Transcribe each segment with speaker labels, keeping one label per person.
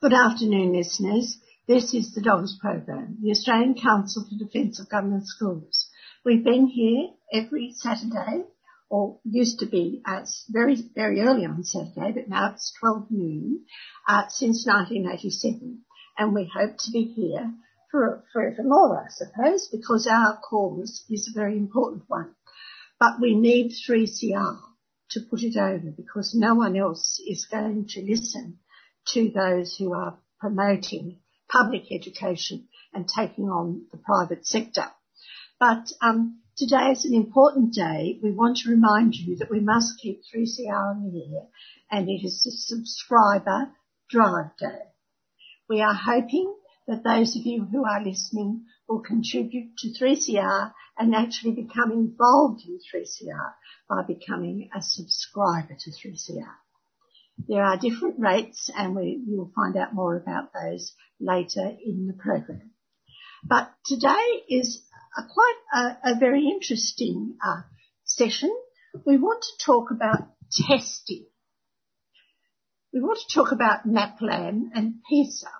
Speaker 1: Good afternoon, listeners. This is the DOGS program, the Australian Council for Defence of Government Schools. We've been here every Saturday, or used to be uh, very, very early on Saturday, but now it's 12 noon, uh, since 1987. And we hope to be here for forever more, I suppose, because our cause is a very important one. But we need 3CR to put it over because no one else is going to listen to those who are promoting public education and taking on the private sector. But um, today is an important day. We want to remind you that we must keep 3CR on the air and it is a subscriber drive day. We are hoping that those of you who are listening will contribute to 3CR and actually become involved in 3CR by becoming a subscriber to 3CR. There are different rates and we, you'll find out more about those later in the program. But today is a quite a, a very interesting uh, session. We want to talk about testing. We want to talk about NAPLAN and PISA,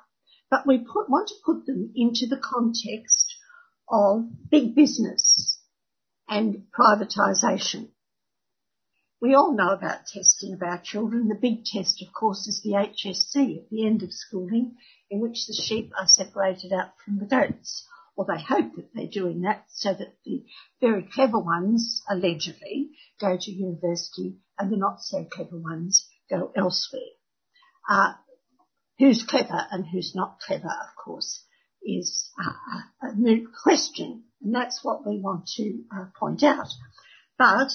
Speaker 1: but we put, want to put them into the context of big business and privatisation. We all know about testing of our children. The big test, of course, is the HSC at the end of schooling, in which the sheep are separated out from the goats. Or they hope that they're doing that so that the very clever ones, allegedly, go to university and the not so clever ones go elsewhere. Uh, who's clever and who's not clever, of course, is a, a moot question. And that's what we want to uh, point out. But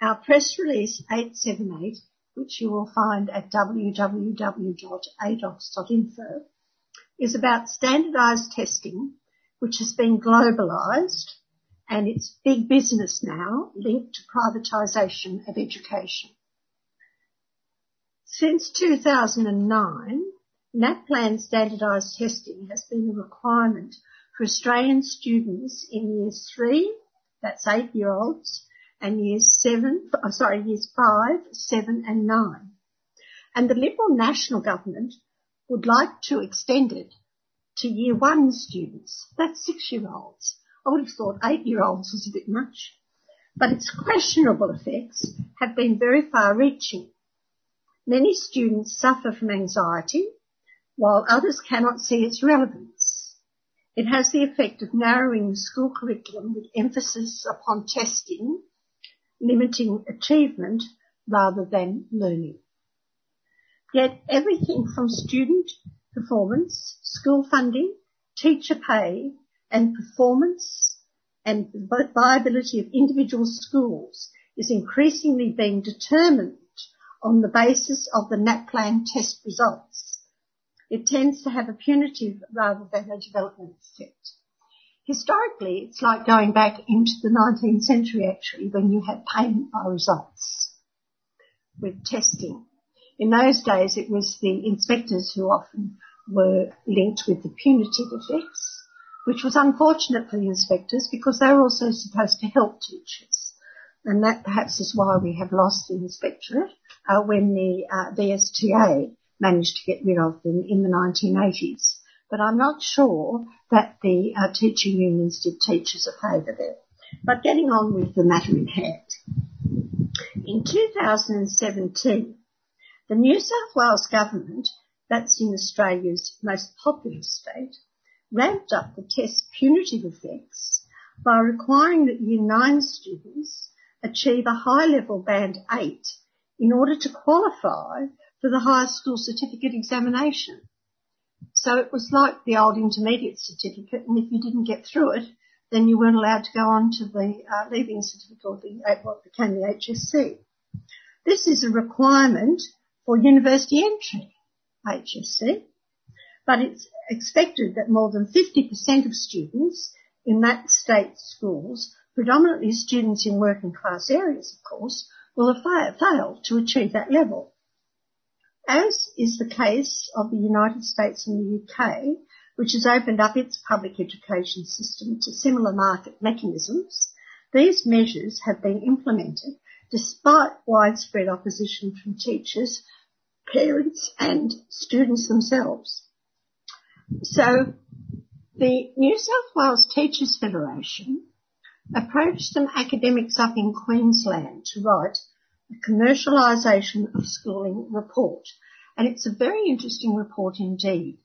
Speaker 1: our press release 878, which you will find at www.adogs.info, is about standardised testing, which has been globalised and it's big business now linked to privatisation of education. Since 2009, NAPLAN standardised testing has been a requirement for Australian students in years three, that's eight year olds, and years seven, oh, sorry, years five, seven and nine. And the Liberal National Government would like to extend it to year one students. That's six year olds. I would have thought eight year olds was a bit much. But its questionable effects have been very far reaching. Many students suffer from anxiety, while others cannot see its relevance. It has the effect of narrowing the school curriculum with emphasis upon testing limiting achievement rather than learning. Yet everything from student performance, school funding, teacher pay and performance and the viability of individual schools is increasingly being determined on the basis of the NAPLAN test results. It tends to have a punitive rather than a development effect historically, it's like going back into the 19th century actually when you had payment by results with testing. In those days, it was the inspectors who often were linked with the punitive effects, which was unfortunate for the inspectors because they were also supposed to help teachers. And that perhaps is why we have lost the inspectorate uh, when the uh, VSTA managed to get rid of them in the 1980s but I'm not sure that the uh, teaching unions did teachers a favour there. But getting on with the matter in hand. In 2017, the New South Wales government, that's in Australia's most populous state, ramped up the test's punitive effects by requiring that Year 9 students achieve a high level band 8 in order to qualify for the higher school certificate examination. So it was like the old intermediate certificate, and if you didn't get through it, then you weren't allowed to go on to the uh, leaving certificate or the, uh, what became the HSC. This is a requirement for university entry, HSC, but it's expected that more than 50% of students in that state's schools, predominantly students in working class areas of course, will have failed to achieve that level. As is the case of the United States and the UK, which has opened up its public education system to similar market mechanisms, these measures have been implemented despite widespread opposition from teachers, parents and students themselves. So the New South Wales Teachers Federation approached some academics up in Queensland to write a commercialisation of schooling report. And it's a very interesting report indeed.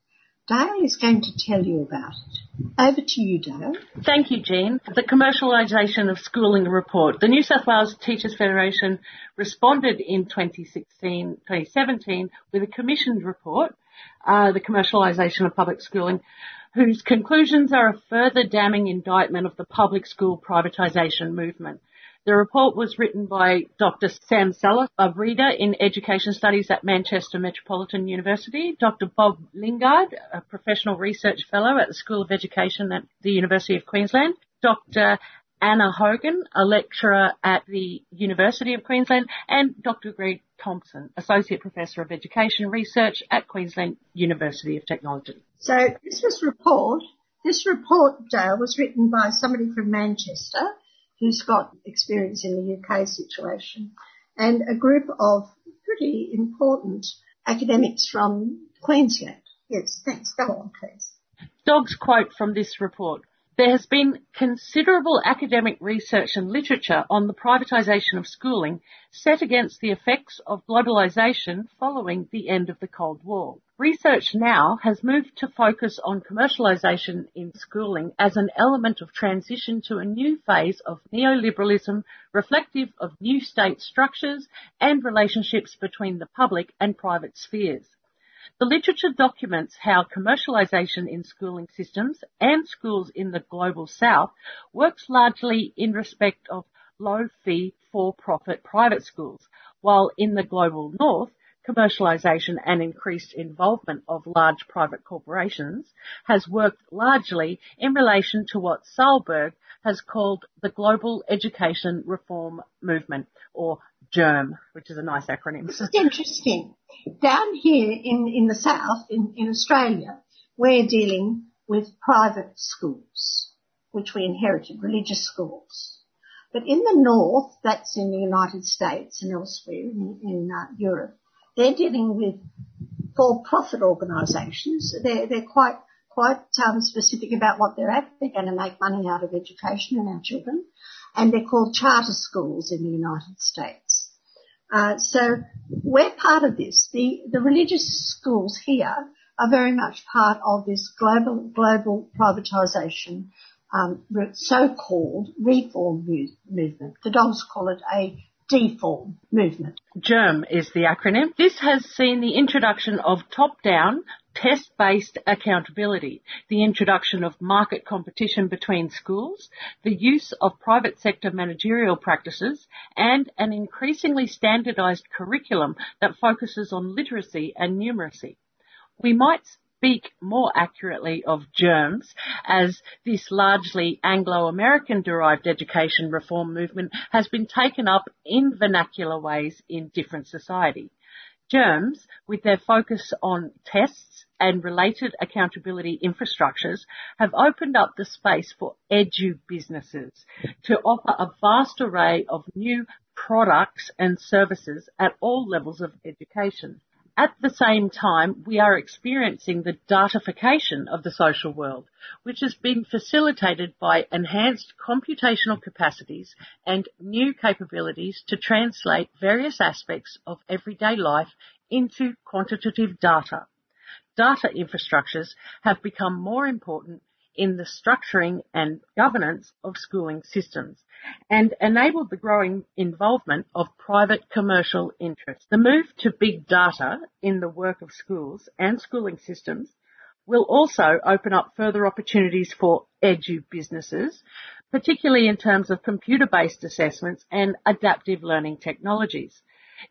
Speaker 1: Dale is going to tell you about it. Over to you, Dale.
Speaker 2: Thank you, Jean. The commercialisation of schooling report. The New South Wales Teachers Federation responded in 2016, 2017 with a commissioned report, uh, the commercialisation of public schooling, whose conclusions are a further damning indictment of the public school privatisation movement. The report was written by Dr. Sam Sellar, a reader in education studies at Manchester Metropolitan University, Dr. Bob Lingard, a professional research fellow at the School of Education at the University of Queensland, Dr. Anna Hogan, a lecturer at the University of Queensland, and Dr. Greg Thompson, Associate Professor of Education Research at Queensland University of Technology.
Speaker 1: So this was report, this report, Dale, was written by somebody from Manchester who's got experience in the UK situation, and a group of pretty important academics from Queensland. Yes, thanks. Go on, please.
Speaker 2: DOGS quote from this report. There has been considerable academic research and literature on the privatisation of schooling set against the effects of globalisation following the end of the Cold War. Research now has moved to focus on commercialisation in schooling as an element of transition to a new phase of neoliberalism reflective of new state structures and relationships between the public and private spheres. The literature documents how commercialisation in schooling systems and schools in the global south works largely in respect of low fee for profit private schools, while in the global north, commercialisation and increased involvement of large private corporations has worked largely in relation to what Sahlberg has called the Global Education Reform Movement, or GERM, which is a nice acronym.
Speaker 1: It's interesting. Down here in, in the south, in, in Australia, we're dealing with private schools, which we inherited, religious schools. But in the north, that's in the United States and elsewhere in, in uh, Europe, they're dealing with for-profit organisations. They're, they're quite quite um, specific about what they're at. They're going to make money out of education and our children, and they're called charter schools in the United States. Uh, so we're part of this. The the religious schools here are very much part of this global global privatisation, um, so-called reform movement. The DOGS call it a deform movement.
Speaker 2: GERM is the acronym. This has seen the introduction of top-down, test-based accountability, the introduction of market competition between schools, the use of private sector managerial practices, and an increasingly standardized curriculum that focuses on literacy and numeracy. We might speak more accurately of germs as this largely Anglo-American derived education reform movement has been taken up in vernacular ways in different society. Germs, with their focus on tests and related accountability infrastructures, have opened up the space for edu businesses to offer a vast array of new products and services at all levels of education. At the same time, we are experiencing the datification of the social world, which has been facilitated by enhanced computational capacities and new capabilities to translate various aspects of everyday life into quantitative data. Data infrastructures have become more important in the structuring and governance of schooling systems and enabled the growing involvement of private commercial interests. The move to big data in the work of schools and schooling systems will also open up further opportunities for edu businesses, particularly in terms of computer-based assessments and adaptive learning technologies.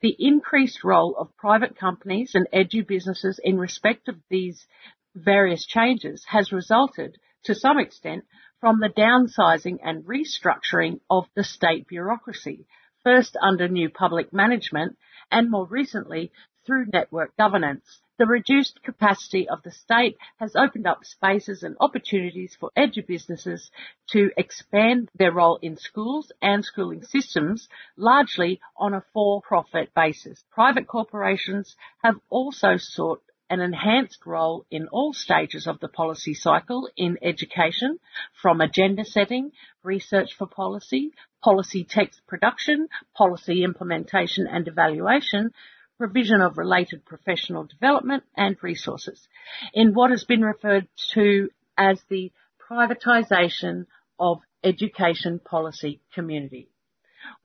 Speaker 2: The increased role of private companies and edu businesses in respect of these various changes has resulted to some extent from the downsizing and restructuring of the state bureaucracy, first under new public management and more recently through network governance. The reduced capacity of the state has opened up spaces and opportunities for businesses to expand their role in schools and schooling systems, largely on a for-profit basis. Private corporations have also sought an enhanced role in all stages of the policy cycle in education, from agenda setting, research for policy, policy text production, policy implementation and evaluation, provision of related professional development and resources in what has been referred to as the privatisation of education policy community.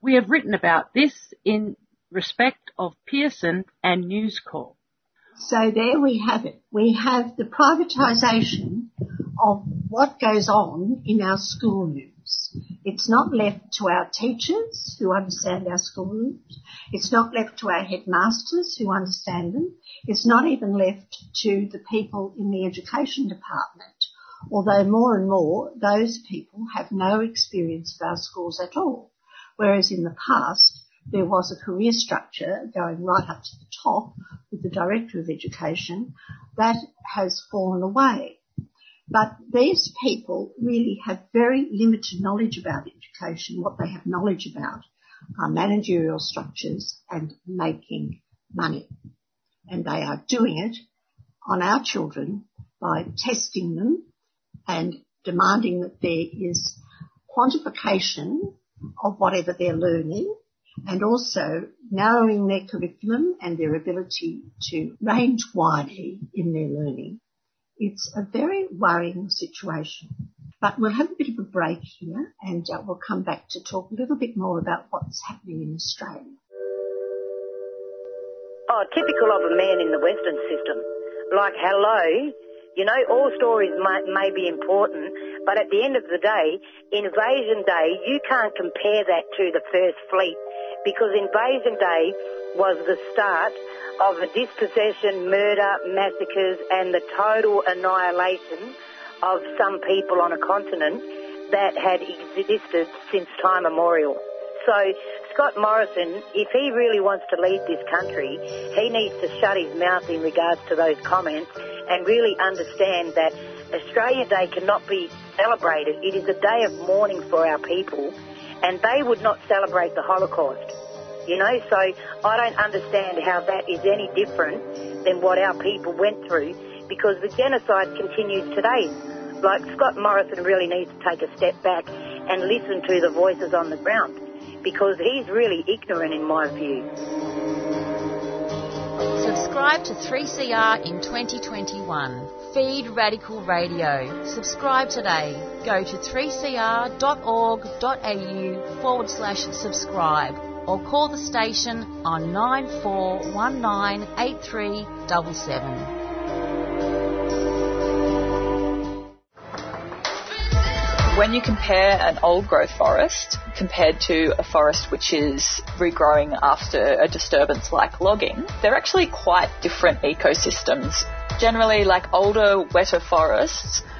Speaker 2: We have written about this in respect of Pearson and News Corp.
Speaker 1: So there we have it. We have the privatisation of what goes on in our schoolrooms. It's not left to our teachers who understand our schoolrooms. It's not left to our headmasters who understand them. It's not even left to the people in the education department. Although more and more those people have no experience of our schools at all. Whereas in the past, there was a career structure going right up to the top with the Director of Education that has fallen away. But these people really have very limited knowledge about education. What they have knowledge about are managerial structures and making money. And they are doing it on our children by testing them and demanding that there is quantification of whatever they're learning and also narrowing their curriculum and their ability to range widely in their learning it's a very worrying situation. But we'll have a bit of a break here and uh, we'll come back to talk a little bit more about what's happening in Australia.
Speaker 3: Oh, typical of a man in the Western system. Like, hello, you know, all stories may, may be important, but at the end of the day, Invasion Day, you can't compare that to the First Fleet because Invasion Day was the start of the dispossession, murder, massacres, and the total annihilation of some people on a continent that had existed since time immemorial. So Scott Morrison, if he really wants to lead this country, he needs to shut his mouth in regards to those comments and really understand that Australia Day cannot be celebrated. It is a day of mourning for our people and they would not celebrate the Holocaust you know. So I don't understand how that is any different than what our people went through because the genocide continues today. Like Scott Morrison really needs to take a step back and listen to the voices on the ground because he's really ignorant in my view.
Speaker 4: Subscribe to 3CR in 2021. Feed Radical Radio. Subscribe today. Go to 3cr.org.au forward slash subscribe or call the station on 94198377.
Speaker 5: When you compare an old growth forest compared to a forest which is regrowing after a disturbance like logging, they're actually quite different ecosystems. Generally, like older, wetter forests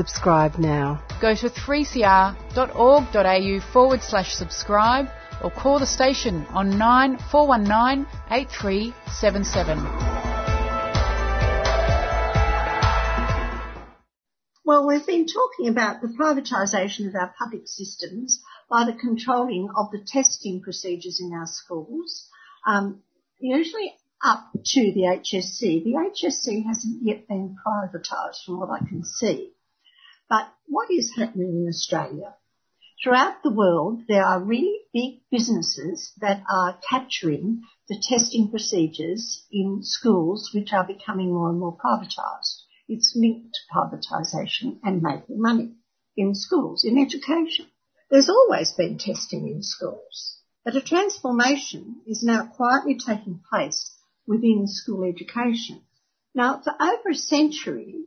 Speaker 6: Subscribe now.
Speaker 7: Go to 3cr.org.au forward slash subscribe or call the station on 9419 8377.
Speaker 1: Well, we've been talking about the privatisation of our public systems by the controlling of the testing procedures in our schools, um, usually up to the HSC. The HSC hasn't yet been privatised from what I can see. But what is happening in Australia? Throughout the world, there are really big businesses that are capturing the testing procedures in schools which are becoming more and more privatised. It's linked to privatisation and making money in schools, in education. There's always been testing in schools, but a transformation is now quietly taking place within school education. Now, for over a century,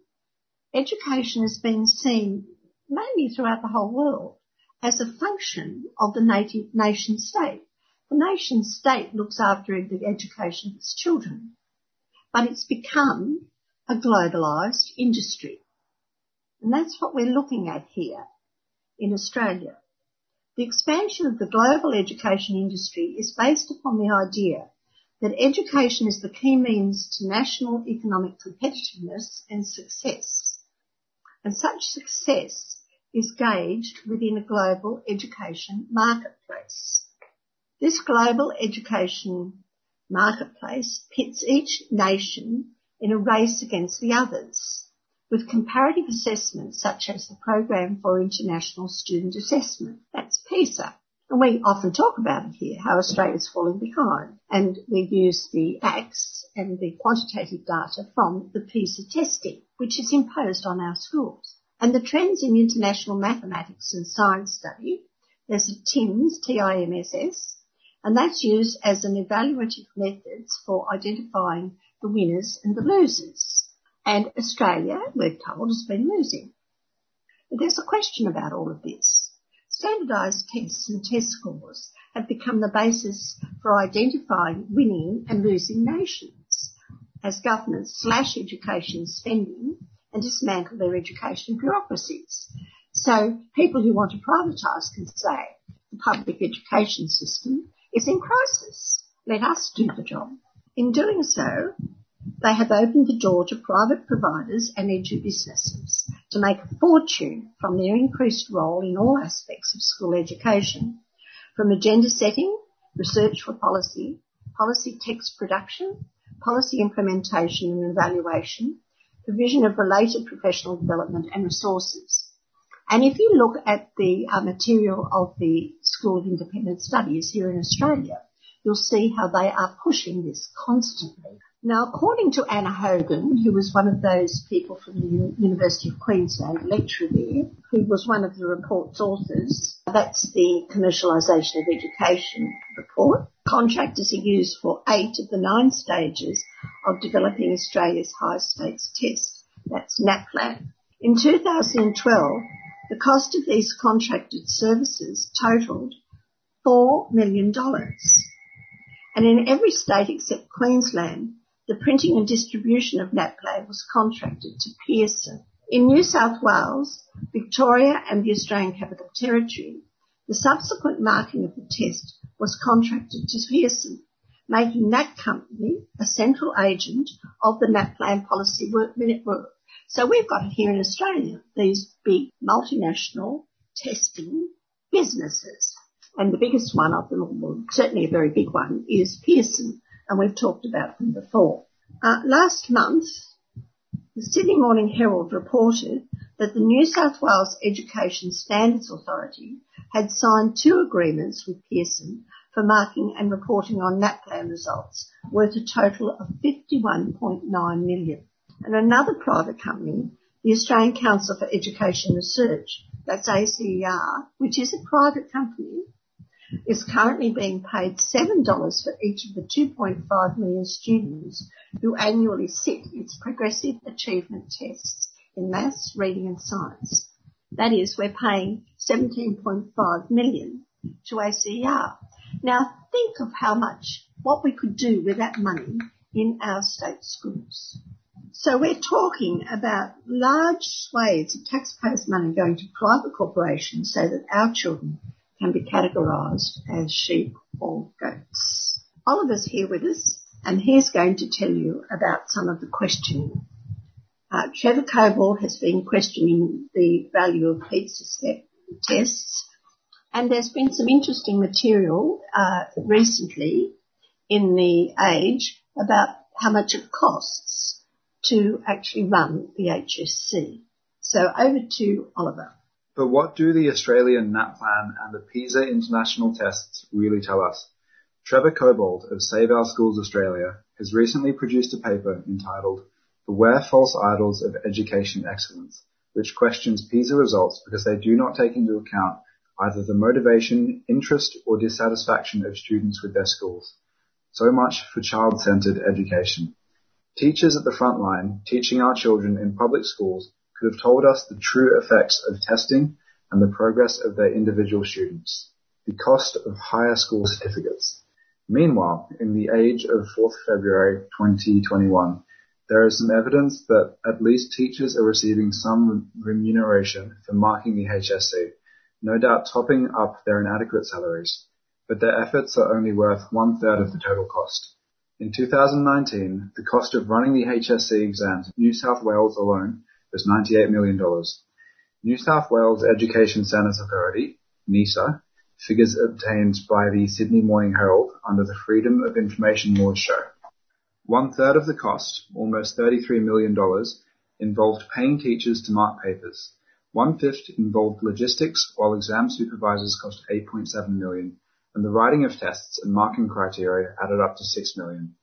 Speaker 1: education has been seen mainly throughout the whole world as a function of the native nation state. The nation state looks after the education of its children, but it's become a globalised industry. And that's what we're looking at here in Australia. The expansion of the global education industry is based upon the idea that education is the key means to national economic competitiveness and success. And such success is gauged within a global education marketplace. This global education marketplace pits each nation in a race against the others with comparative assessments such as the Program for International Student Assessment. That's PISA. And we often talk about it here, how Australia's falling behind. And we use the facts and the quantitative data from the PISA testing, which is imposed on our schools. And the trends in international mathematics and science study, there's a TIMSS, T-I-M-S-S, and that's used as an evaluative method for identifying the winners and the losers. And Australia, we're told, has been losing. But there's a question about all of this. Standardised tests and test scores have become the basis for identifying winning and losing nations as governments slash education spending and dismantle their education bureaucracies. So people who want to privatise can say the public education system is in crisis. Let us do the job. In doing so, they have opened the door to private providers and edu businesses to make a fortune from their increased role in all aspects of school education, from agenda setting, research for policy, policy text production, policy implementation and evaluation, provision of related professional development and resources. And if you look at the uh, material of the School of Independent Studies here in Australia, you'll see how they are pushing this constantly. Now, according to Anna Hogan, who was one of those people from the University of Queensland, lecturer there, who was one of the report's authors, that's the Commercialisation of Education report. Contractors are used for eight of the nine stages of developing Australia's high stakes test. That's NAPLAN. In 2012, the cost of these contracted services totaled $4 million. And in every state except Queensland, the printing and distribution of NAPLAN was contracted to Pearson. In New South Wales, Victoria and the Australian Capital Territory, the subsequent marking of the test was contracted to Pearson, making that company a central agent of the NAPLAN policy work network. So we've got it here in Australia, these big multinational testing businesses. And the biggest one of them, certainly a very big one, is Pearson and we've talked about them before. Uh, last month, the Sydney Morning Herald reported that the New South Wales Education Standards Authority had signed two agreements with Pearson for marking and reporting on NAPLAN results worth a total of 51.9 million. And another private company, the Australian Council for Education Research, that's ACER, which is a private company, is currently being paid $7 for each of the 2.5 million students who annually sit its progressive achievement tests in maths, reading and science. That is, we're paying 17.5 million to ACER. Now think of how much, what we could do with that money in our state schools. So we're talking about large swathes of taxpayers' money going to private corporations so that our children can be categorised as sheep or goats. Oliver's here with us and he's going to tell you about some of the questioning. Uh, Trevor Cobbold has been questioning the value of step tests and there's been some interesting material uh, recently in the age about how much it costs to actually run the HSC. So over to Oliver.
Speaker 8: But what do the Australian NAPLAN and the PISA international tests really tell us? Trevor Cobbold of Save Our Schools Australia has recently produced a paper entitled Beware False Idols of Education Excellence, which questions PISA results because they do not take into account either the motivation, interest, or dissatisfaction of students with their schools. So much for child-centered education. Teachers at the front line teaching our children in public schools could have told us the true effects of testing and the progress of their individual students, the cost of higher school certificates. Meanwhile, in the age of 4th February 2021, there is some evidence that at least teachers are receiving some remuneration for marking the HSC, no doubt topping up their inadequate salaries, but their efforts are only worth one third of the total cost. In 2019, the cost of running the HSC exams in New South Wales alone was $98 million. New South Wales Education Standards Authority, NESA, figures obtained by the Sydney Morning Herald under the Freedom of Information Laws show. One third of the cost, almost $33 million, involved paying teachers to mark papers. One fifth involved logistics, while exam supervisors cost 8.7 million, and the writing of tests and marking criteria added up to 6 million.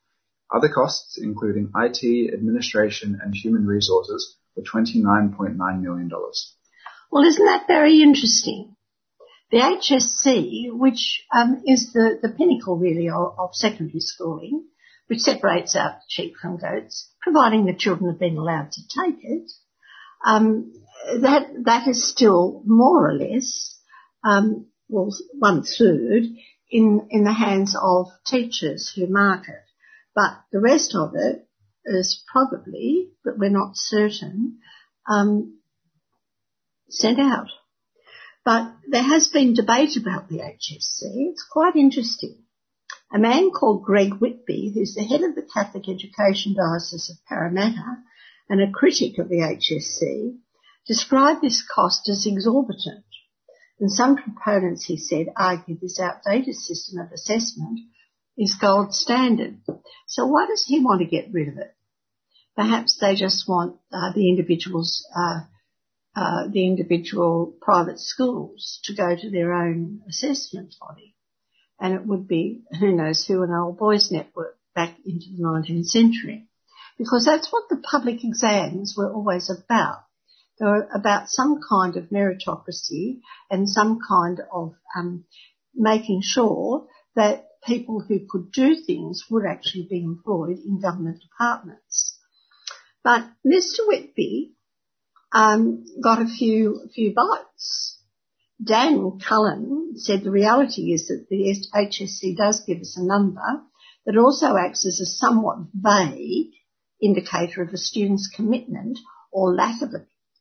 Speaker 8: Other costs, including IT, administration, and human resources, were $29.9 million.
Speaker 1: Well, isn't that very interesting? The HSC, which um, is the, the pinnacle really of, of, secondary schooling, which separates out sheep from goats, providing the children have been allowed to take it, um, that that is still more or less um, well, one third in, in the hands of teachers who mark it. But the rest of it is probably, but we're not certain, um, sent out. But there has been debate about the HSC. It's quite interesting. A man called Greg Whitby, who's the head of the Catholic Education Diocese of Parramatta and a critic of the HSC, described this cost as exorbitant. And some proponents, he said, argue this outdated system of assessment is gold standard. So why does he want to get rid of it? Perhaps they just want uh, the individuals, uh, uh, the individual private schools to go to their own assessment body. And it would be, who knows who, an old boys network back into the 19th century. Because that's what the public exams were always about. They were about some kind of meritocracy and some kind of um, making sure that people who could do things would actually be employed in government departments. But Mr. Whitby um, got a few few bites. Dan Cullen said the reality is that the HSC does give us a number that also acts as a somewhat vague indicator of a student's commitment or lack of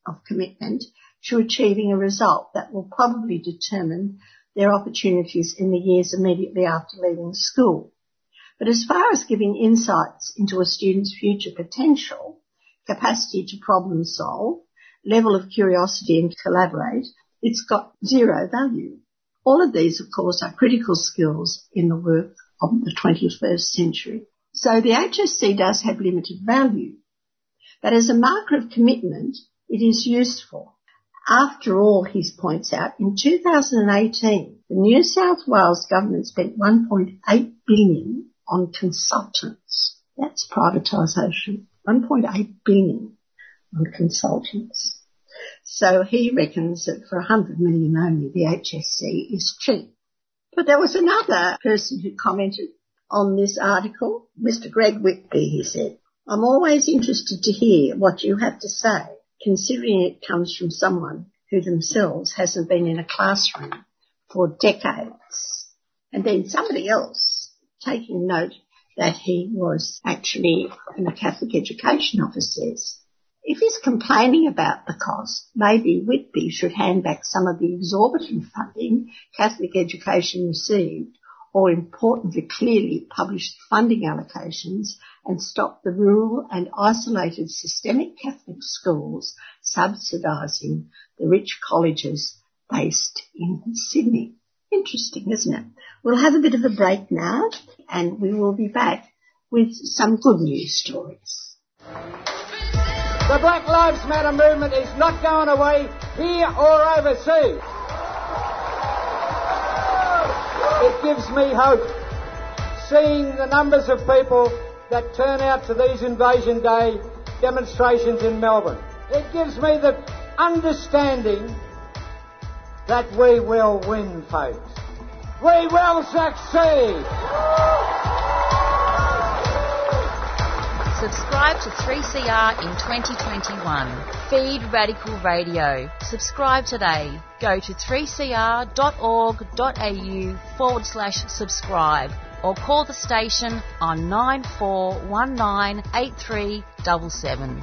Speaker 1: of commitment to achieving a result that will probably determine their opportunities in the years immediately after leaving school. But as far as giving insights into a student's future potential, capacity to problem solve, level of curiosity and collaborate, it's got zero value. All of these, of course, are critical skills in the work of the 21st century. So the HSC does have limited value. But as a marker of commitment, it is useful. After all, he points out, in 2018, the New South Wales government spent 1.8 billion on consultants. That's privatisation. 1.8 billion on consultants. So he reckons that for 100 million only, the HSC is cheap. But there was another person who commented on this article, Mr. Greg Whitby, he said, I'm always interested to hear what you have to say considering it comes from someone who themselves hasn't been in a classroom for decades. And then somebody else taking note that he was actually in a Catholic education office says, if he's complaining about the cost, maybe Whitby should hand back some of the exorbitant funding Catholic education received or importantly clearly published funding allocations and stop the rural and isolated systemic Catholic schools subsidising the rich colleges based in Sydney. Interesting, isn't it? We'll have a bit of a break now and we will be back with some good news stories.
Speaker 9: The Black Lives Matter movement is not going away here or overseas. It gives me hope seeing the numbers of people that turn out to these Invasion Day demonstrations in Melbourne. It gives me the understanding that we will win, folks. We will succeed.
Speaker 4: Subscribe to 3CR in 2021. Feed Radical Radio. Subscribe today. Go to 3cr.org.au forward slash subscribe or call the station on nine
Speaker 1: four one nine eight three double seven.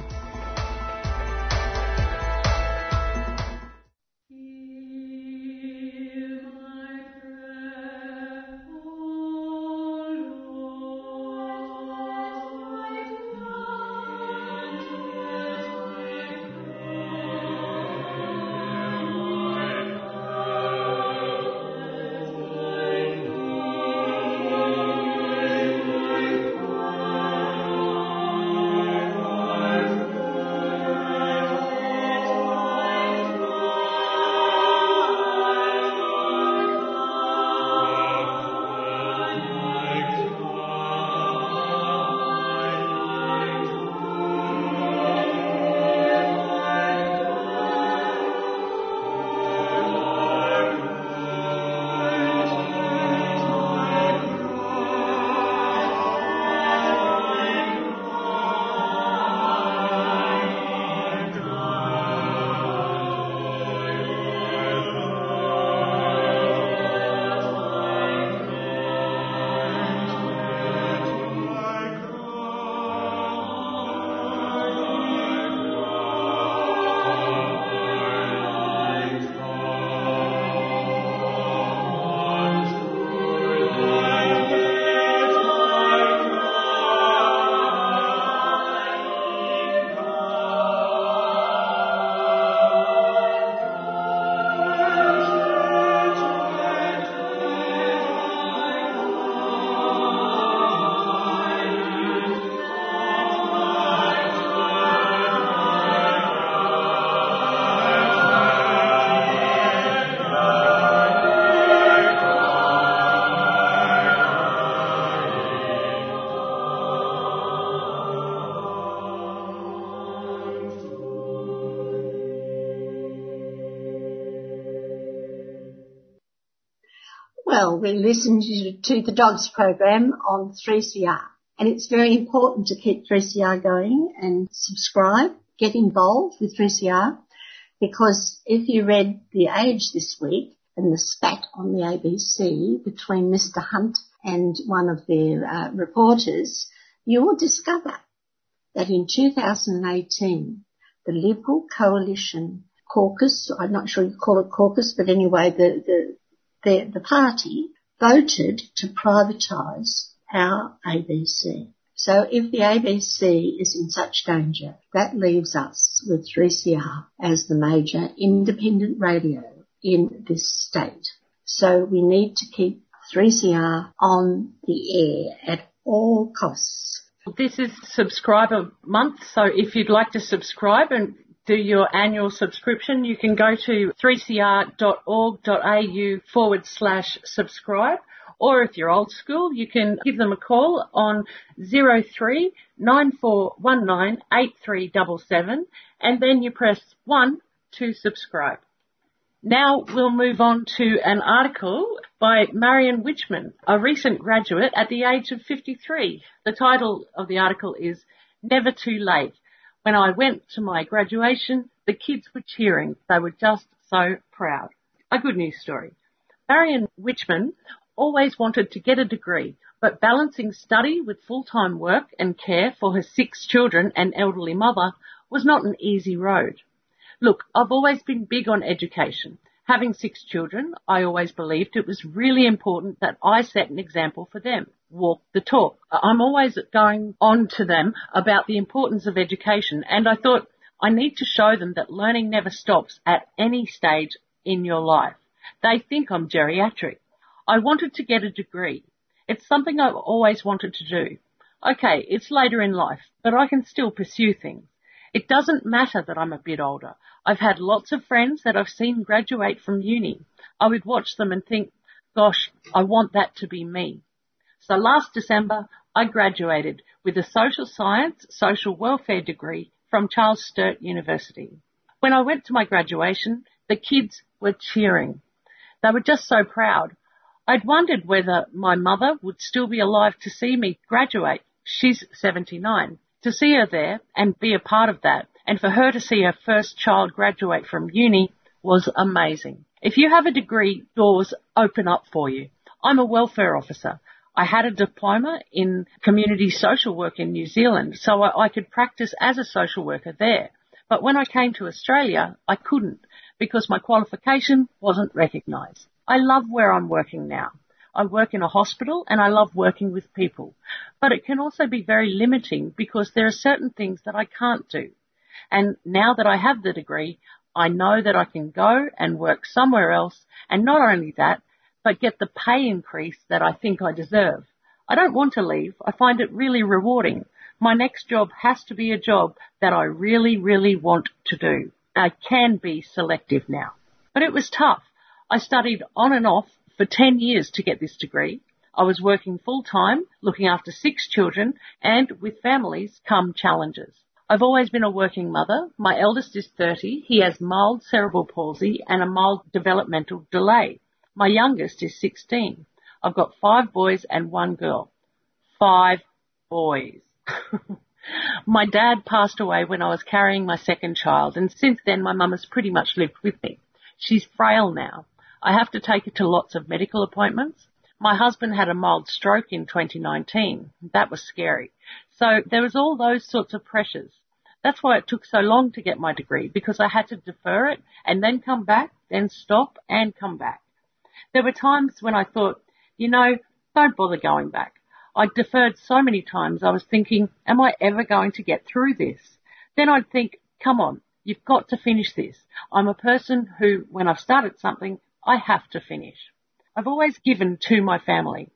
Speaker 1: listen to, the dogs program on 3CR. And it's very important to keep 3CR going and subscribe, get involved with 3CR because if you read The Age this week and the spat on the ABC between Mr Hunt and one of their uh, reporters, you will discover that in 2018, the Liberal Coalition caucus, I'm not sure you call it caucus, but anyway, the, the, the, the party voted to privatise our ABC. So if the ABC is in such danger, that leaves us with 3CR as the major independent radio in this state. So we need to keep 3CR on the air at all costs.
Speaker 2: This is subscriber month, so if you'd like to subscribe and do your annual subscription, you can go to 3cr.org.au forward slash subscribe. Or if you're old school, you can give them a call on 03 and then you press 1 to subscribe. Now we'll move on to an article by Marion Wichman, a recent graduate at the age of 53. The title of the article is Never Too Late when I went to my graduation, the kids were cheering. They were just so proud. A good news story. Marion Wichman always wanted to get a degree, but balancing study with full-time work and care for her six children and elderly mother was not an easy road. Look, I've always been big on education. Having six children, I always believed it was really important that I set an example for them walk the talk. I'm always going on to them about the importance of education and I thought I need to show them that learning never stops at any stage in your life. They think I'm geriatric. I wanted to get a degree. It's something I've always wanted to do. Okay, it's later in life, but I can still pursue things. It doesn't matter that I'm a bit older. I've had lots of friends that I've seen graduate from uni. I would watch them and think, gosh, I want that to be me. So last December, I graduated with a social science, social welfare degree from Charles Sturt University. When I went to my graduation, the kids were cheering. They were just so proud. I'd wondered whether my mother would still be alive to see me graduate. She's 79. To see her there and be a part of that and for her to see her first child graduate from uni was amazing. If you have a degree, doors open up for you. I'm a welfare officer. I had a diploma in community social work in New Zealand, so I, I could practice as a social worker there. But when I came to Australia, I couldn't because my qualification wasn't recognised. I love where I'm working now. I work in a hospital and I love working with people. But it can also be very limiting because there are certain things that I can't do. And now that I have the degree, I know that I can go and work somewhere else and not only that, but get the pay increase that I think I deserve. I don't want to leave. I find it really rewarding. My next job has to be a job that I really, really want to do. I can be selective now. But it was tough. I studied on and off for 10 years to get this degree. I was working full time, looking after six children, and with families come challenges. I've always been a working mother. My eldest is 30. He has mild cerebral palsy and a mild developmental delay. My youngest is 16. I've got five boys and one girl. Five boys. my dad passed away when I was carrying my second child and since then my mum has pretty much lived with me. She's frail now. I have to take her to lots of medical appointments. My husband had a mild stroke in 2019. That was scary. So there was all those sorts of pressures. That's why it took so long to get my degree because I had to defer it and then come back, then stop and come back. There were times when I thought, you know, don't bother going back. I deferred so many times I was thinking, am I ever going to get through this? Then I'd think, come on, you've got to finish this. I'm a person who, when I've started something, I have to finish. I've always given to my family.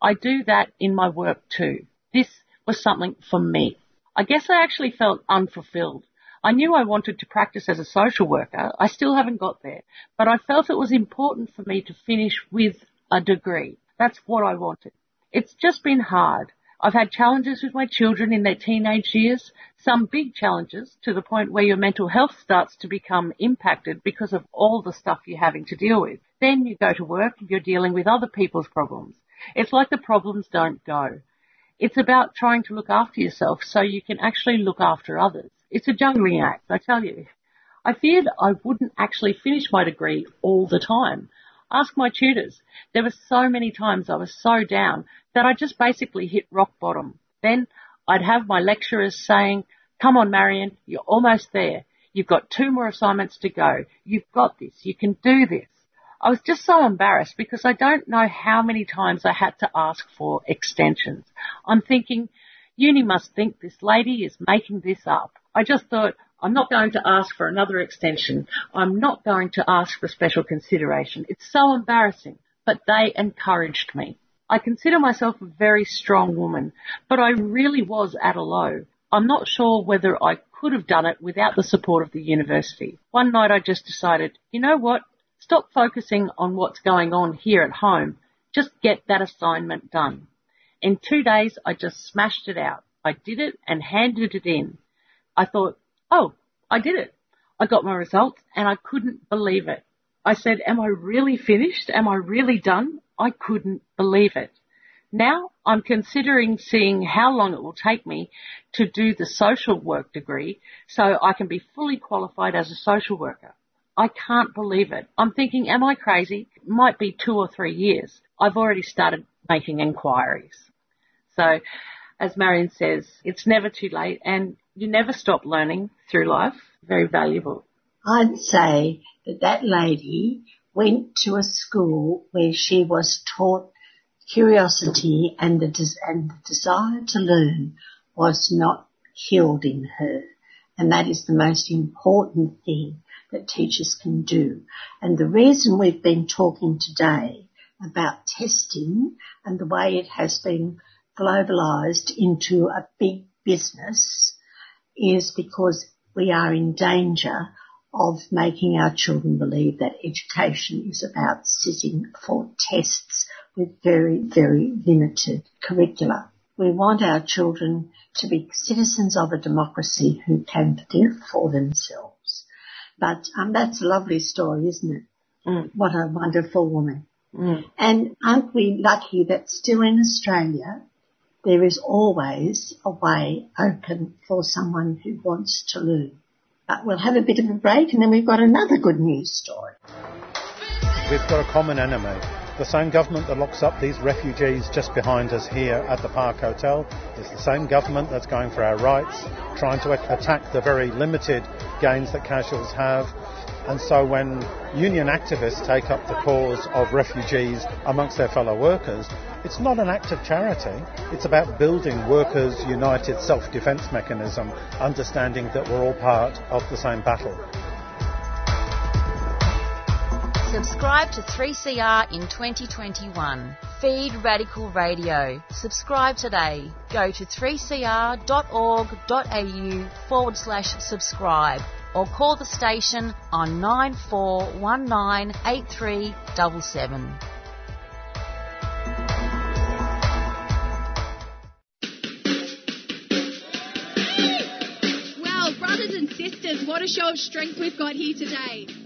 Speaker 2: I do that in my work too. This was something for me. I guess I actually felt unfulfilled. I knew I wanted to practice as a social worker. I still haven't got there, but I felt it was important for me to finish with a degree. That's what I wanted. It's just been hard. I've had challenges with my children in their teenage years, some big challenges to the point where your mental health starts to become impacted because of all the stuff you're having to deal with. Then you go to work, and you're dealing with other people's problems. It's like the problems don't go. It's about trying to look after yourself so you can actually look after others. It's a juggling act, I tell you. I feared I wouldn't actually finish my degree all the time. Ask my tutors. There were so many times I was so down that I just basically hit rock bottom. Then I'd have my lecturers saying, come on Marion, you're almost there. You've got two more assignments to go. You've got this. You can do this. I was just so embarrassed because I don't know how many times I had to ask for extensions. I'm thinking, uni must think this lady is making this up. I just thought, I'm not going to ask for another extension. I'm not going to ask for special consideration. It's so embarrassing. But they encouraged me. I consider myself a very strong woman, but I really was at a low. I'm not sure whether I could have done it without the support of the university. One night I just decided, you know what? Stop focusing on what's going on here at home. Just get that assignment done. In two days I just smashed it out. I did it and handed it in. I thought, oh, I did it. I got my results and I couldn't believe it. I said, am I really finished? Am I really done? I couldn't believe it. Now I'm considering seeing how long it will take me to do the social work degree so I can be fully qualified as a social worker. I can't believe it. I'm thinking, am I crazy? It might be two or three years. I've already started making inquiries. So, as Marion says, it's never too late and you never stop learning through life. Very valuable.
Speaker 1: I'd say that that lady went to a school where she was taught curiosity and the, des- and the desire to learn was not killed in her. And that is the most important thing that teachers can do. And the reason we've been talking today about testing and the way it has been globalized into a big business is because we are in danger of making our children believe that education is about sitting for tests with very, very limited curricula. We want our children to be citizens of a democracy who can think for themselves. But um, that's a lovely story, isn't it?
Speaker 2: Mm.
Speaker 1: What a wonderful woman.
Speaker 2: Mm.
Speaker 1: And aren't we lucky that still in Australia there is always a way open for someone who wants to learn. But we'll have a bit of a break and then we've got another good news story.
Speaker 10: We've got a common enemy. The same government that locks up these refugees just behind us here at the Park Hotel is the same government that's going for our rights, trying to attack the very limited gains that casuals have. And so when union activists take up the cause of refugees amongst their fellow workers, it's not an act of charity. It's about building workers' united self-defense mechanism, understanding that we're all part of the same battle.
Speaker 4: Subscribe to 3CR in 2021. Feed Radical Radio. Subscribe today. Go to 3cr.org.au forward slash subscribe or call the station on 94198377.
Speaker 11: Well, brothers and sisters, what a show of strength we've got here today.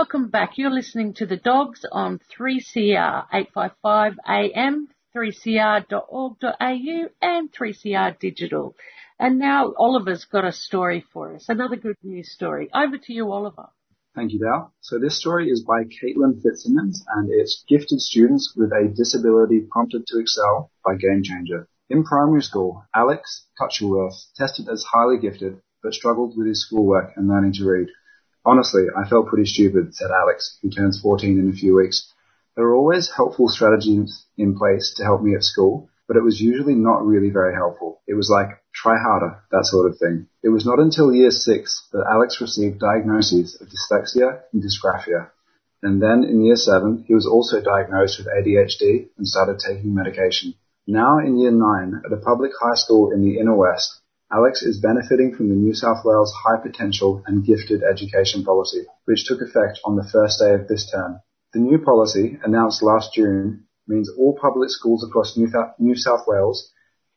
Speaker 2: Welcome back. You're listening to The Dogs on 3CR 855 AM, 3cr.org.au and 3CR Digital. And now Oliver's got a story for us, another good news story. Over to you, Oliver.
Speaker 8: Thank you, Dal. So this story is by Caitlin Fitzsimmons and it's Gifted Students with a Disability Prompted to Excel by Game Changer. In primary school, Alex Touchworth tested as highly gifted but struggled with his schoolwork and learning to read. Honestly, I felt pretty stupid, said Alex, who turns 14 in a few weeks. There are always helpful strategies in place to help me at school, but it was usually not really very helpful. It was like, try harder, that sort of thing. It was not until year six that Alex received diagnoses of dyslexia and dysgraphia. And then in year seven, he was also diagnosed with ADHD and started taking medication. Now in year nine, at a public high school in the inner west, Alex is benefiting from the New South Wales High Potential and Gifted Education Policy, which took effect on the first day of this term. The new policy, announced last June, means all public schools across New South Wales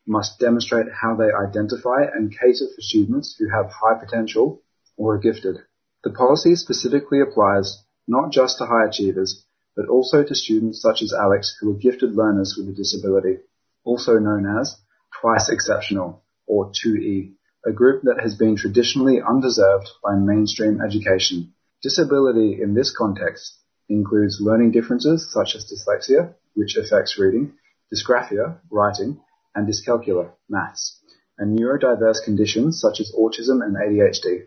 Speaker 8: must demonstrate how they identify and cater for students who have high potential or are gifted. The policy specifically applies not just to high achievers, but also to students such as Alex who are gifted learners with a disability, also known as twice exceptional or 2E, a group that has been traditionally undeserved by mainstream education. Disability in this context includes learning differences such as dyslexia, which affects reading, dysgraphia, writing, and dyscalculia, maths, and neurodiverse conditions such as autism and ADHD.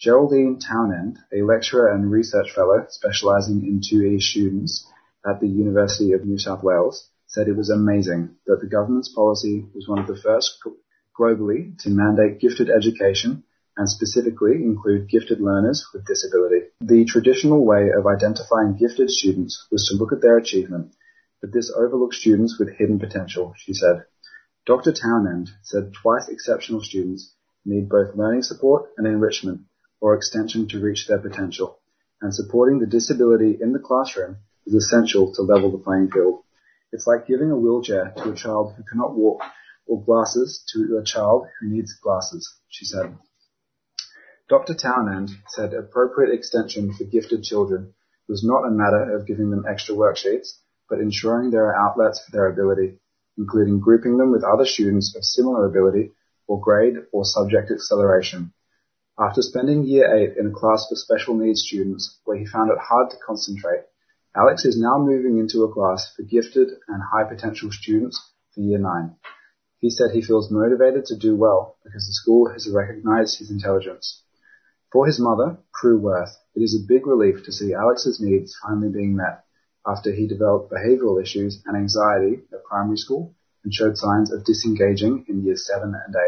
Speaker 8: Geraldine Townend, a lecturer and research fellow specializing in 2E students at the University of New South Wales, said it was amazing that the government's policy was one of the first globally to mandate gifted education and specifically include gifted learners with disability. The traditional way of identifying gifted students was to look at their achievement, but this overlooks students with hidden potential, she said. Dr. Townend said twice exceptional students need both learning support and enrichment or extension to reach their potential, and supporting the disability in the classroom is essential to level the playing field. It's like giving a wheelchair to a child who cannot walk or glasses to a child who needs glasses, she said. Dr. Townend said appropriate extension for gifted children was not a matter of giving them extra worksheets, but ensuring there are outlets for their ability, including grouping them with other students of similar ability or grade or subject acceleration. After spending year eight in a class for special needs students where he found it hard to concentrate, Alex is now moving into a class for gifted and high potential students for year 9. He said he feels motivated to do well because the school has recognized his intelligence. For his mother, Prue Worth, it is a big relief to see Alex's needs finally being met after he developed behavioral issues and anxiety at primary school and showed signs of disengaging in years 7 and 8.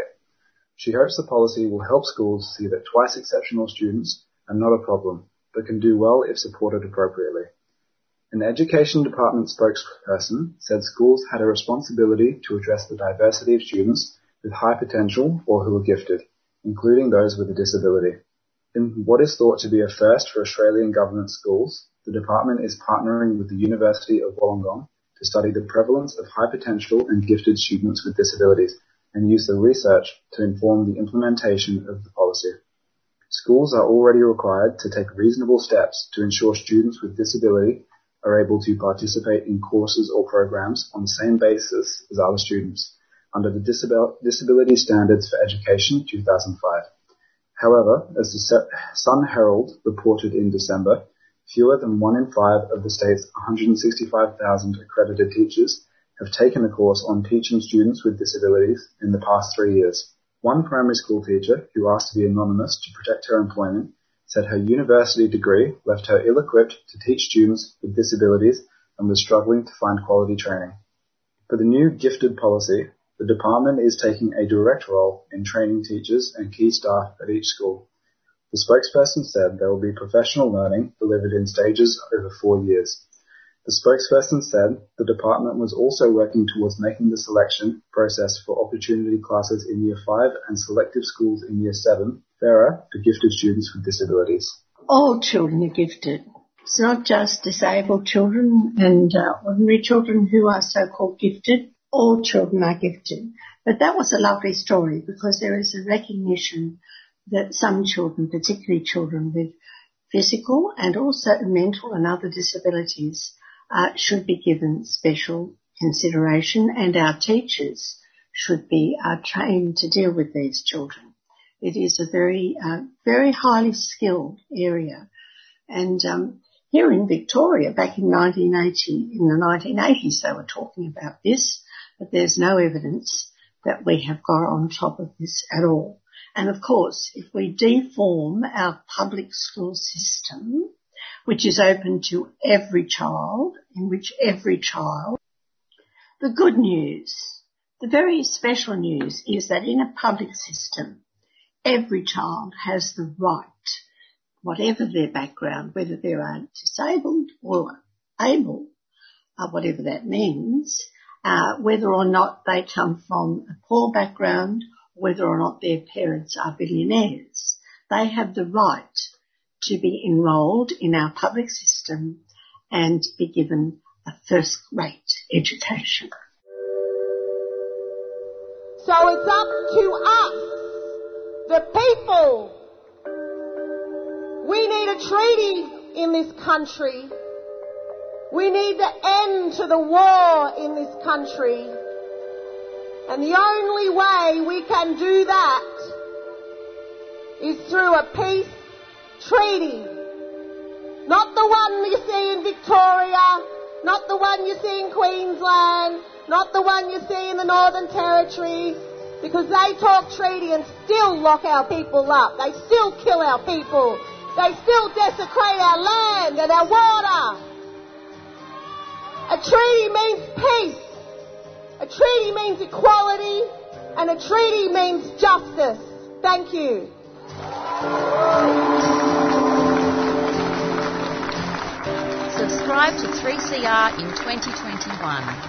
Speaker 8: She hopes the policy will help schools see that twice exceptional students are not a problem, but can do well if supported appropriately. An education department spokesperson said schools had a responsibility to address the diversity of students with high potential or who are gifted, including those with a disability. In what is thought to be a first for Australian government schools, the department is partnering with the University of Wollongong to study the prevalence of high potential and gifted students with disabilities and use the research to inform the implementation of the policy. Schools are already required to take reasonable steps to ensure students with disability are able to participate in courses or programs on the same basis as other students under the Disability Standards for Education 2005. However, as the Sun Herald reported in December, fewer than one in five of the state's 165,000 accredited teachers have taken a course on teaching students with disabilities in the past three years. One primary school teacher, who asked to be anonymous to protect her employment, said her university degree left her ill-equipped to teach students with disabilities and was struggling to find quality training. For the new gifted policy, the department is taking a direct role in training teachers and key staff at each school. The spokesperson said there will be professional learning delivered in stages over four years. The spokesperson said the department was also working towards making the selection process for opportunity classes in Year 5 and selective schools in Year 7 fairer for gifted students with disabilities.
Speaker 1: All children are gifted. It's not just disabled children and uh, ordinary children who are so-called gifted. All children are gifted. But that was a lovely story because there is a recognition that some children, particularly children with physical and also mental and other disabilities, uh, should be given special consideration and our teachers should be uh, trained to deal with these children. It is a very, uh, very highly skilled area. And um, here in Victoria, back in 1980, in the 1980s, they were talking about this, but there's no evidence that we have got on top of this at all. And of course, if we deform our public school system, which is open to every child, in which every child, the good news, the very special news is that in a public system, every child has the right, whatever their background, whether they are disabled or able, uh, whatever that means, uh, whether or not they come from a poor background, whether or not their parents are billionaires. They have the right to be enrolled in our public system and be given a first rate education.
Speaker 12: So it's up to us the people. We need a treaty in this country. We need the end to the war in this country. And the only way we can do that is through a peace treaty. Not the one you see in Victoria, not the one you see in Queensland, not the one you see in the Northern Territory, because they talk treaty and still lock our people up. They still kill our people. They still desecrate our land and our water. A treaty means peace. A treaty means equality. And a treaty means justice. Thank you.
Speaker 4: Subscribe to 3CR in 2021.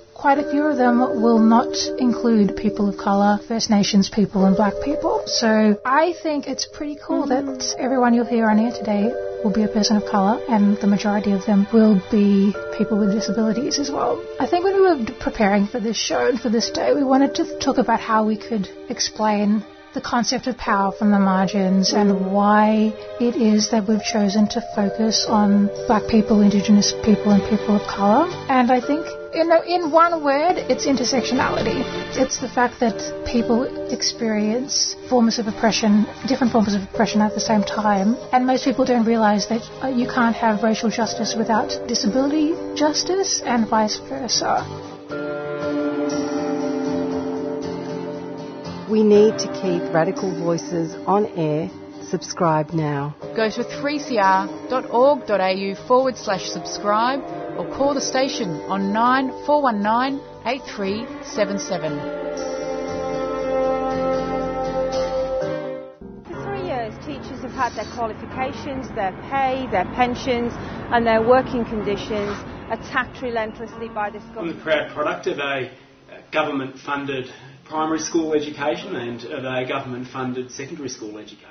Speaker 13: quite a few of them will not include people of colour, First Nations people, and black people. So I think it's pretty cool that everyone you'll hear on here today will be a person of colour, and the majority of them will be people with disabilities as well. I think when we were preparing for this show and for this day, we wanted to talk about how we could explain the concept of power from the margins and why it is that we've chosen to focus on black people, indigenous people, and people of colour. And I think, you know, in one word, it's intersectionality. It's the fact that people experience forms of oppression, different forms of oppression at the same time. And most people don't realise that uh, you can't have racial justice without disability justice and vice versa.
Speaker 6: We need to keep Radical Voices on air. Subscribe now.
Speaker 7: Go to 3cr.org.au forward slash subscribe or call the station on 9419 8377.
Speaker 14: For three years, teachers have had their qualifications, their pay, their pensions, and their working conditions attacked relentlessly by this government.
Speaker 15: I'm the proud product of a government funded primary school education and of a government funded secondary school education.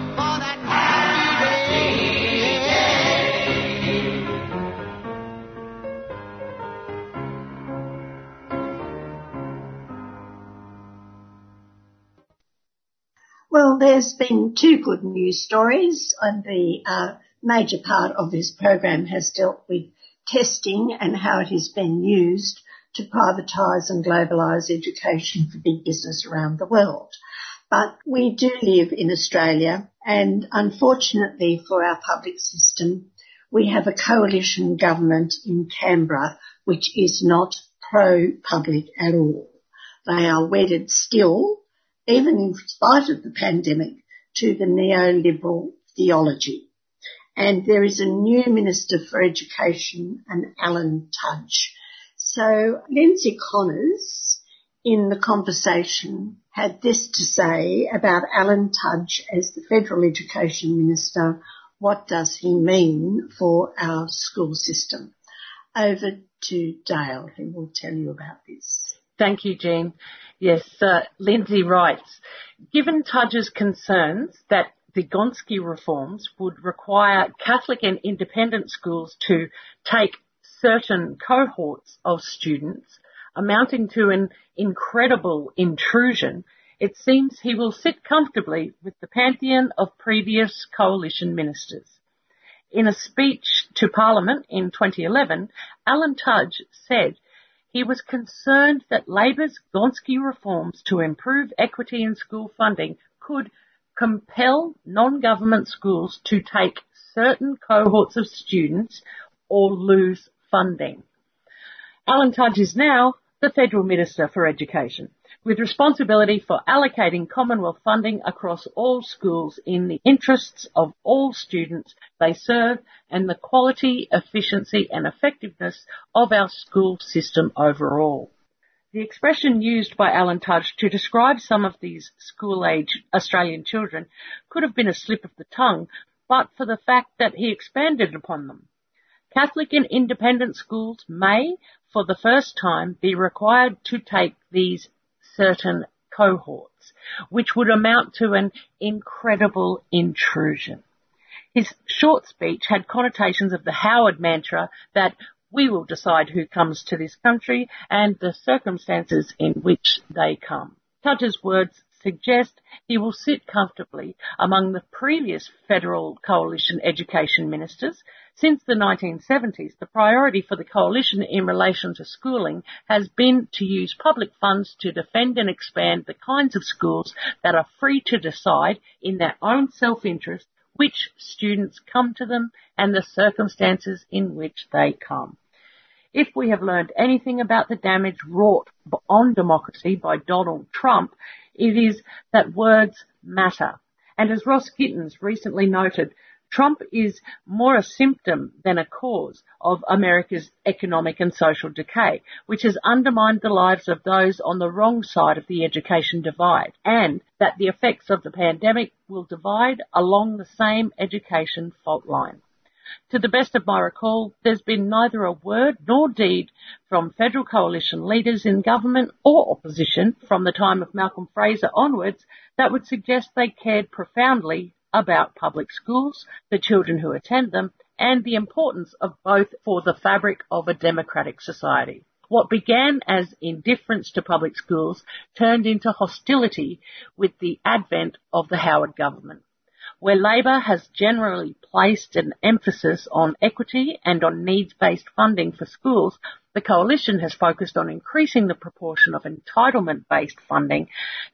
Speaker 1: There's been two good news stories, and the uh, major part of this program has dealt with testing and how it has been used to privatise and globalise education for big business around the world. But we do live in Australia, and unfortunately for our public system, we have a coalition government in Canberra which is not pro-public at all. They are wedded still even in spite of the pandemic, to the neoliberal theology. And there is a new Minister for Education, an Alan Tudge. So Lyndsay Connors, in the conversation, had this to say about Alan Tudge as the Federal Education Minister. What does he mean for our school system? Over to Dale, who will tell you about this.
Speaker 2: Thank you, Jean. Yes, uh, Lyndsay writes, given Tudge's concerns that the Gonski reforms would require Catholic and independent schools to take certain cohorts of students, amounting to an incredible intrusion, it seems he will sit comfortably with the pantheon of previous coalition ministers. In a speech to Parliament in 2011, Alan Tudge said he was concerned that Labor's Gonski reforms to improve equity in school funding could compel non-government schools to take certain cohorts of students or lose funding. Alan Tudge is now the Federal Minister for Education with responsibility for allocating Commonwealth funding across all schools in the interests of all students they serve and the quality, efficiency and effectiveness of our school system overall. The expression used by Alan Tudge to describe some of these school-age Australian children could have been a slip of the tongue, but for the fact that he expanded upon them. Catholic and independent schools may, for the first time, be required to take these certain cohorts, which would amount to an incredible intrusion. His short speech had connotations of the Howard mantra that we will decide who comes to this country and the circumstances in which they come. Tudge's words suggest he will sit comfortably among the previous federal coalition education ministers. Since the 1970s, the priority for the coalition in relation to schooling has been to use public funds to defend and expand the kinds of schools that are free to decide in their own self-interest which students come to them and the circumstances in which they come. If we have learned anything about the damage wrought on democracy by Donald Trump, it is that words matter. And as Ross Gittins recently noted, Trump is more a symptom than a cause of America's economic and social decay, which has undermined the lives of those on the wrong side of the education divide, and that the effects of the pandemic will divide along the same education fault line. To the best of my recall, there's been neither a word nor deed from federal coalition leaders in government or opposition from the time of Malcolm Fraser onwards that would suggest they cared profoundly about public schools, the children who attend them, and the importance of both for the fabric of a democratic society. What began as indifference to public schools turned into hostility with the advent of the Howard government. Where Labor has generally placed an emphasis on equity and on needs-based funding for schools, the Coalition has focused on increasing the proportion of entitlement-based funding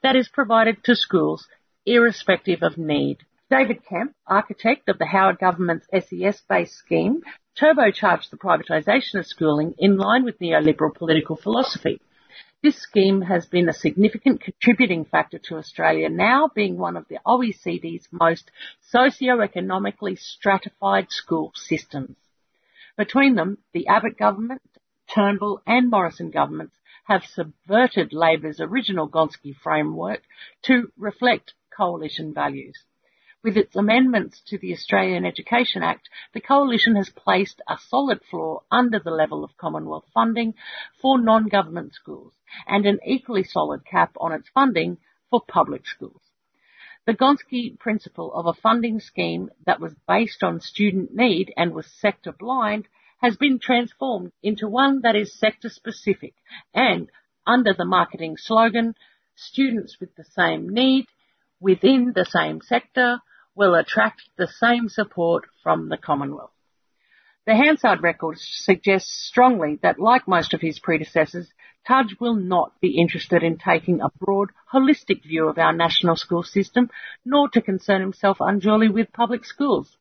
Speaker 2: that is provided to schools irrespective of need. David Kemp, architect of the Howard government's SES-based scheme, turbocharged the privatisation of schooling in line with neoliberal political philosophy. This scheme has been a significant contributing factor to Australia now being one of the OECD's most socio-economically stratified school systems. Between them, the Abbott government, Turnbull and Morrison governments have subverted Labor's original Gonski framework to reflect coalition values. With its amendments to the Australian Education Act, the Coalition has placed a solid floor under the level of Commonwealth funding for non-government schools and an equally solid cap on its funding for public schools. The Gonski principle of a funding scheme that was based on student need and was sector blind has been transformed into one that is sector specific and under the marketing slogan, students with the same need within the same sector will attract the same support from the Commonwealth. The Hansard record suggests strongly that like most of his predecessors, Tudge will not be interested in taking a broad, holistic view of our national school system, nor to concern himself unduly with public schools.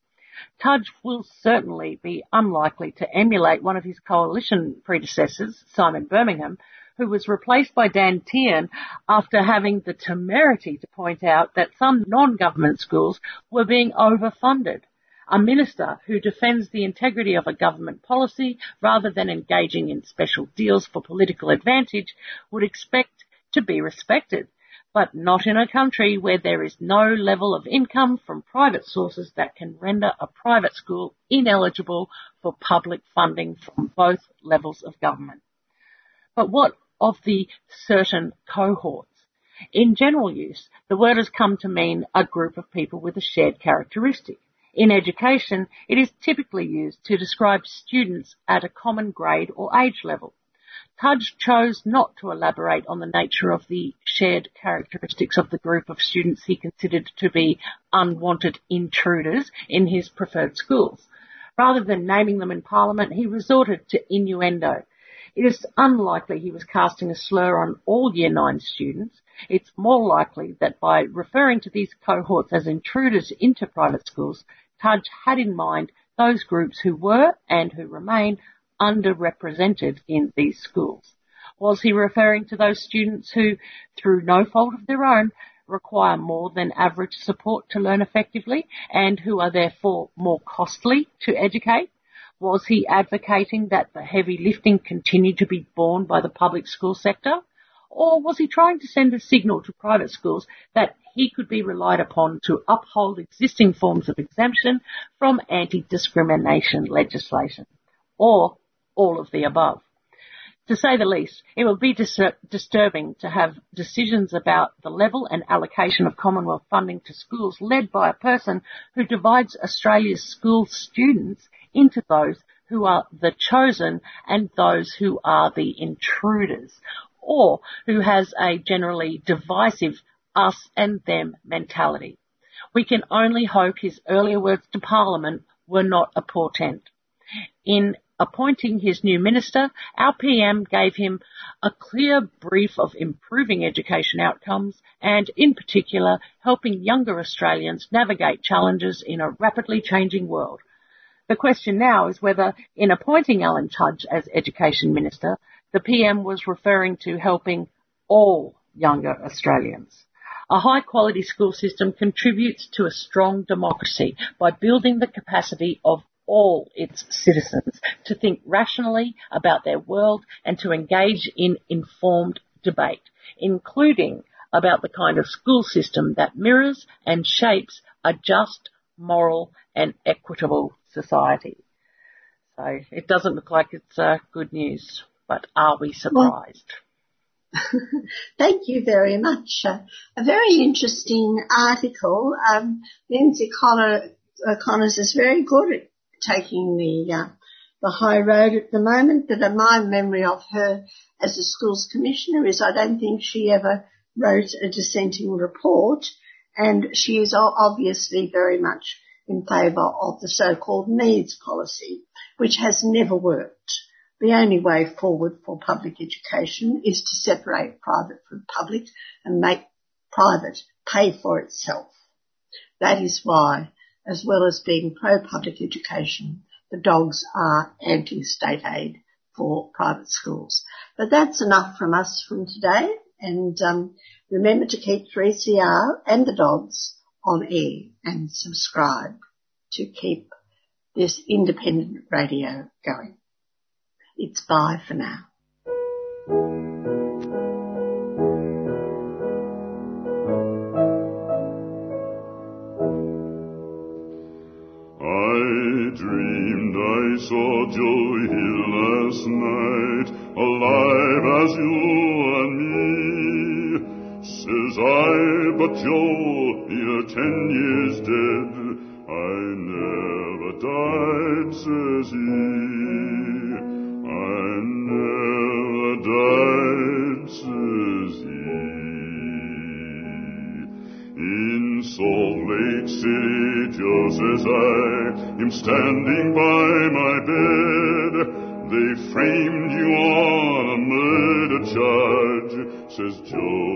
Speaker 2: Tudge will certainly be unlikely to emulate one of his coalition predecessors, Simon Birmingham, who was replaced by Dan Tehan after having the temerity to point out that some non-government schools were being overfunded. A minister who defends the integrity of a government policy rather than engaging in special deals for political advantage would expect to be respected, but not in a country where there is no level of income from private sources that can render a private school ineligible for public funding from both levels of government. But what of the certain cohorts. In general use, the word has come to mean a group of people with a shared characteristic. In education, it is typically used to describe students at a common grade or age level. Tudge chose not to elaborate on the nature of the shared characteristics of the group of students he considered to be unwanted intruders in his preferred schools. Rather than naming them in Parliament, he resorted to innuendo, it is unlikely he was casting a slur on all Year 9 students. It's more likely that by referring to these cohorts as intruders into private schools, Tudge had in mind those groups who were and who remain underrepresented in these schools. Was he referring to those students who, through no fault of their own, require more than average support to learn effectively and who are therefore more costly to educate? Was he advocating that the heavy lifting continue to be borne by the public school sector? Or was he trying to send a signal to private schools that he could be relied upon to uphold existing forms of exemption from anti-discrimination legislation? Or all of the above? To say the least, it will be dis- disturbing to have decisions about the level and allocation of Commonwealth funding to schools led by a person who divides Australia's school students into those who are the chosen and those who are the intruders, or who has a generally divisive us and them mentality. We can only hope his earlier words to Parliament were not a portent. In appointing his new minister, our PM gave him a clear brief of improving education outcomes and, in particular, helping younger Australians navigate challenges in a rapidly changing world. The question now is whether, in appointing Alan Tudge as Education Minister, the PM was referring to helping all younger Australians. A high quality school system contributes to a strong democracy by building the capacity of all its citizens to think rationally about their world and to engage in informed debate, including about the kind of school system that mirrors and shapes a just, moral and equitable society. So it doesn't look like it's uh, good news, but are we surprised?
Speaker 1: Well, thank you very much. Uh, a very interesting article. Um, Lyndsay Connor, uh, Connors is very good at taking the uh, the high road at the moment. But in my memory of her as a schools commissioner is I don't think she ever wrote a dissenting report, and she is obviously very much in favour of the so-called needs policy, which has never worked. The only way forward for public education is to separate private from public and make private pay for itself. That is why, as well as being pro-public education, the dogs are anti-state aid for private schools. But that's enough from us from today. And um, remember to keep 3CR and the dogs on air and subscribe to keep this independent radio going. It's bye for now.
Speaker 16: I dreamed I saw Joe Hill last night, alive as you. Says I, but Joe, you're ten years dead. I never died, says he. I never died, says he. In Salt Lake City, Joe says I am standing by my bed. They framed you on a murder charge, says Joe,